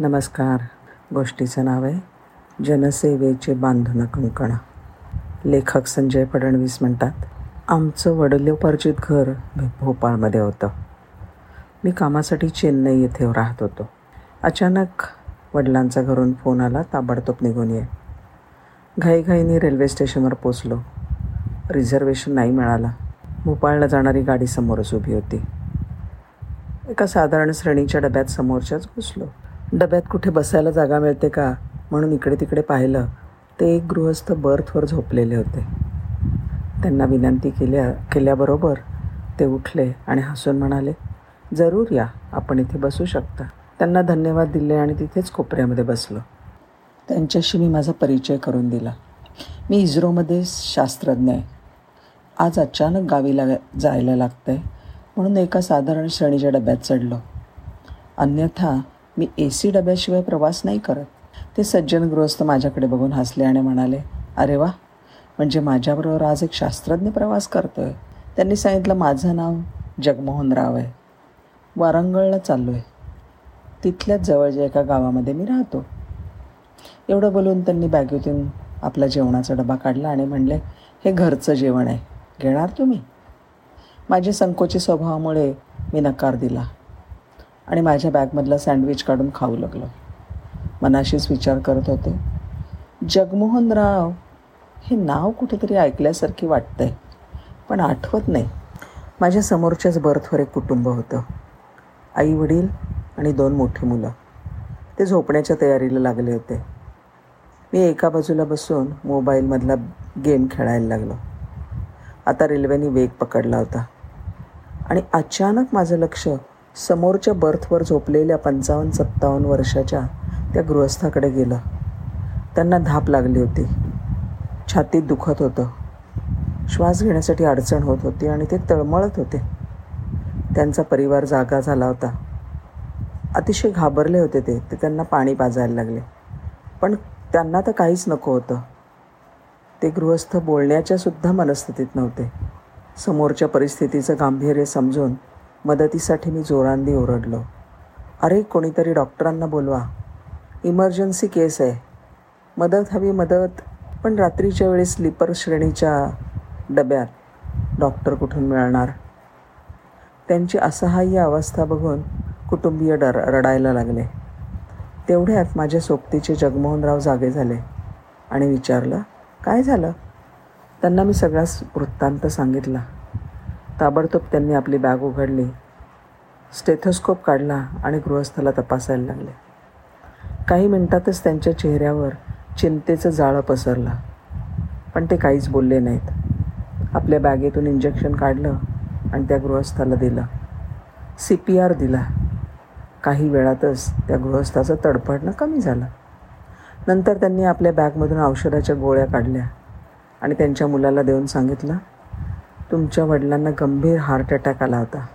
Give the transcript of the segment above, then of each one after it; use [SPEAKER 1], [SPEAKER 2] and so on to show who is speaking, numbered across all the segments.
[SPEAKER 1] नमस्कार. गोष्टीचं नाव आहे जनसेवेचे बांधणं कंकण. लेखक संजय फडणवीस म्हणतात आमचं वडिलोपार्जित घर भोपाळमध्ये होतं. मी कामासाठी चेन्नई येथे राहत होतो. अचानक वडिलांचा घरून फोन आला ताबडतोब निघून ये. घाईघाईने रेल्वे स्टेशनवर पोचलो रिझर्वेशन नाही मिळालं. भोपाळला जाणारी गाडी समोरच उभी होती. एका साधारण श्रेणीच्या डब्यात समोरच्याच घुसलो. डब्यात कुठे बसायला जागा मिळते का? म्हणून इकडे तिकडे पाहिलं. ते एक गृहस्थ बर्थवर झोपलेले होते. त्यांना विनंती केल्या केल्याबरोबर ते उठले आणि हसून म्हणाले जरूर या आपण इथे बसू शकता. त्यांना धन्यवाद दिले आणि तिथेच कोपऱ्यामध्ये बसलो. त्यांच्याशी मी माझा परिचय करून दिला. मी इस्रोमध्ये शास्त्रज्ञ आहे. आज अचानक गावी लाग जायला लागतं आहे म्हणून एका साधारण श्रेणीच्या डब्यात चढलो. अन्यथा मी ए सी डब्याशिवाय प्रवास नाही करत. ते सज्जन गृहस्थ माझ्याकडे बघून हसले आणि म्हणाले अरे वा म्हणजे माझ्याबरोबर आज एक शास्त्रज्ञ प्रवास करतो आहे त्यांनी सांगितलं माझं नाव जगमोहन राव आहे. वारंगळला चाललो आहे तिथल्याच जवळच्या एका गावामध्ये मी राहतो. एवढं बोलून त्यांनी बॅगेतून आपला जेवणाचा डबा काढला आणि म्हणले हे घरचं जेवण आहे. घेणार तुम्ही? माझ्या संकोची स्वभावामुळे मी नकार दिला. आणि माझ्या बॅगमधलं सँडविच काढून खाऊ लागलो. मनाशीच विचार करत होते जगमोहनराव हे नाव कुठेतरी ऐकल्यासारखी वाटतंय पण आठवत नाही. माझ्या समोरच्याच बर्थवर एक कुटुंब होतं. आई वडील आणि दोन मोठी मुलं. ते झोपण्याच्या तयारीला लागले होते. मी एका बाजूला बसून मोबाईलमधला गेम खेळायला लागलो. आता रेल्वेने वेग पकडला होता. आणि अचानक माझं लक्ष समोरच्या बर्थवर झोपलेल्या पंचावन्न सत्तावन्न वर्षाच्या त्या गृहस्थाकडे गेलं. त्यांना धाप लागली होती. छातीत दुखत होतं. श्वास घेण्यासाठी अडचण होत होती आणि ते तळमळत होते. त्यांचा परिवार जागा झाला होता. अतिशय घाबरले होते ते. ते त्यांना पाणी पाजायला लागले. पण त्यांना तर काहीच नको होतं. ते गृहस्थ बोलण्याच्यासुद्धा मनस्थितीत नव्हते. समोरच्या परिस्थितीचं गांभीर्य समजून मदतीसाठी मी जोरांदी ओरडलो. अरे कोणीतरी डॉक्टरांना बोलवा. इमर्जन्सी केस आहे. मदत हवी मदत पण रात्रीच्या वेळी स्लीपर श्रेणीच्या डब्यात डॉक्टर कुठून मिळणार? त्यांची असहाय्य अवस्था बघून कुटुंबीय डर रडायला लागले. तेवढ्यात माझ्या सोबतीचे जगमोहनराव जागे झाले आणि विचारलं काय झालं? त्यांना मी सगळाच वृत्तांत सांगितला. ताबडतोब त्यांनी आपली बॅग उघडली. स्टेथोस्कोप काढला आणि गृहस्थाला तपासायला लागले. काही मिनटातच त्यांच्या चेहऱ्यावर चिंतेचं जाळं पसरलं. पण ते काहीच बोलले नाहीत. आपल्या बॅगेतून इंजेक्शन काढलं आणि त्या गृहस्थाला दिलं. सी पी आर दिला. काही वेळातच त्या गृहस्थाचं तडफडणं कमी झालं. नंतर त्यांनी आपल्या बॅगमधून औषधाच्या गोळ्या काढल्या आणि त्यांच्या मुलाला देऊन सांगितलं तुमच्या वडिलांना गंभीर हार्ट अटॅक आला होता.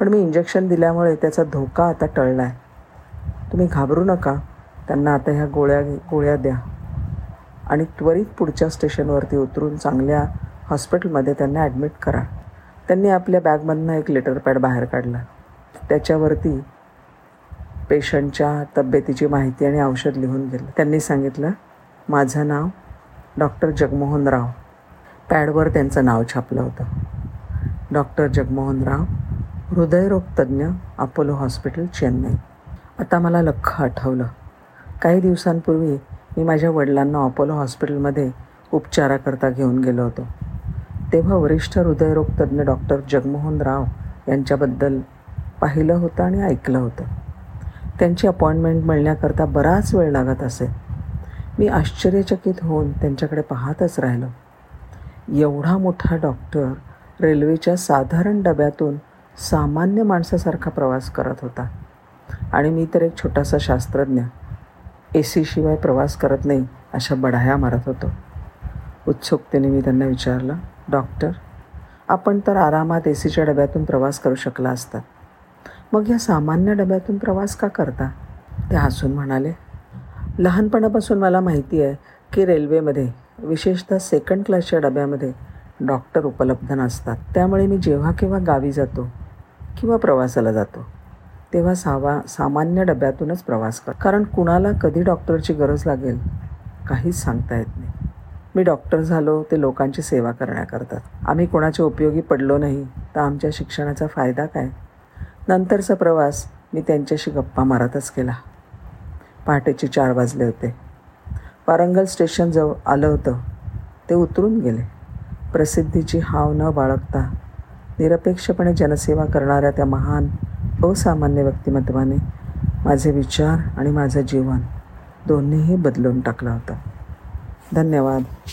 [SPEAKER 1] पण मी इंजेक्शन दिल्यामुळे त्याचा धोका आता टळला आहे तुम्ही घाबरू नका. त्यांना आता ह्या गोळ्या गोळ्या द्या. आणि त्वरित पुढच्या स्टेशनवरती उतरून चांगल्या हॉस्पिटलमध्ये त्यांना ॲडमिट करा. त्यांनी आपल्या बॅगमधनं एक लेटर पॅड बाहेर काढला. त्याच्यावरती पेशंटच्या तब्येतीची माहिती आणि औषध लिहून दिलं. त्यांनी सांगितलं माझं नाव डॉक्टर जगमोहन राव. पॅडवर त्यांचं नाव छापलं होतं. डॉक्टर जगमोहन राव हृदयरोगतज्ञ अपोलो हॉस्पिटल चेन्नई. आता मला लख्ख आठवलं. काही दिवसांपूर्वी मी माझ्या वडिलांना अपोलो हॉस्पिटलमध्ये उपचाराकरता घेऊन गेलो होतो. तेव्हा वरिष्ठ हृदयरोगतज्ञ डॉक्टर जगमोहन राव यांच्याबद्दल पाहिलं होतं आणि ऐकलं होतं. त्यांची अपॉइंटमेंट मिळण्याकरता बराच वेळ लागत असे. मी आश्चर्यचकित होऊन त्यांच्याकडे पाहतच राहिलो. एवढा मोठा डॉक्टर रेल्वेच्या साधारण डब्यातून सामान्य माणसासारखा प्रवास करत होता. आणि मी तर एक छोटासा शास्त्रज्ञ ए सीशिवाय प्रवास करत नाही अशा बढाया मारत होतो. उत्सुकतेने मी त्यांना विचारलं डॉक्टर आपण तर आरामात ए सीच्या डब्यातून प्रवास करू शकला असता. मग या सामान्य डब्यातून प्रवास का करता? ते हसून म्हणाले लहानपणापासून मला माहिती आहे की रेल्वेमध्ये विशेषतः सेकंड क्लासच्या डब्यामध्ये डॉक्टर उपलब्ध नसतात. त्यामुळे मी जेव्हा केव्हा गावी जातो किंवा प्रवासाला जातो तेव्हा सावा सामान्य डब्यातूनच प्रवास कर कारण कुणाला कधी डॉक्टरची गरज लागेल काहीच सांगता येत नाही. मी डॉक्टर झालो ते लोकांची सेवा करण्याकरतात आम्ही कोणाच्या उपयोगी पडलो नाही तर आमच्या शिक्षणाचा फायदा काय? नंतरचा प्रवास मी त्यांच्याशी गप्पा मारतच केला पहाटेचे चार वाजले होते. वारंगल स्टेशन जवळ आलं होतं. ते उतरून गेले. प्रसिद्धीची हाव न बाळगता निरपेक्षपणे जनसेवा करणाऱ्या त्या महान असामान्य व्यक्तिमत्वाने माझे विचार आणि माझं जीवन दोन्हीही बदलून टाकलं होतं. धन्यवाद.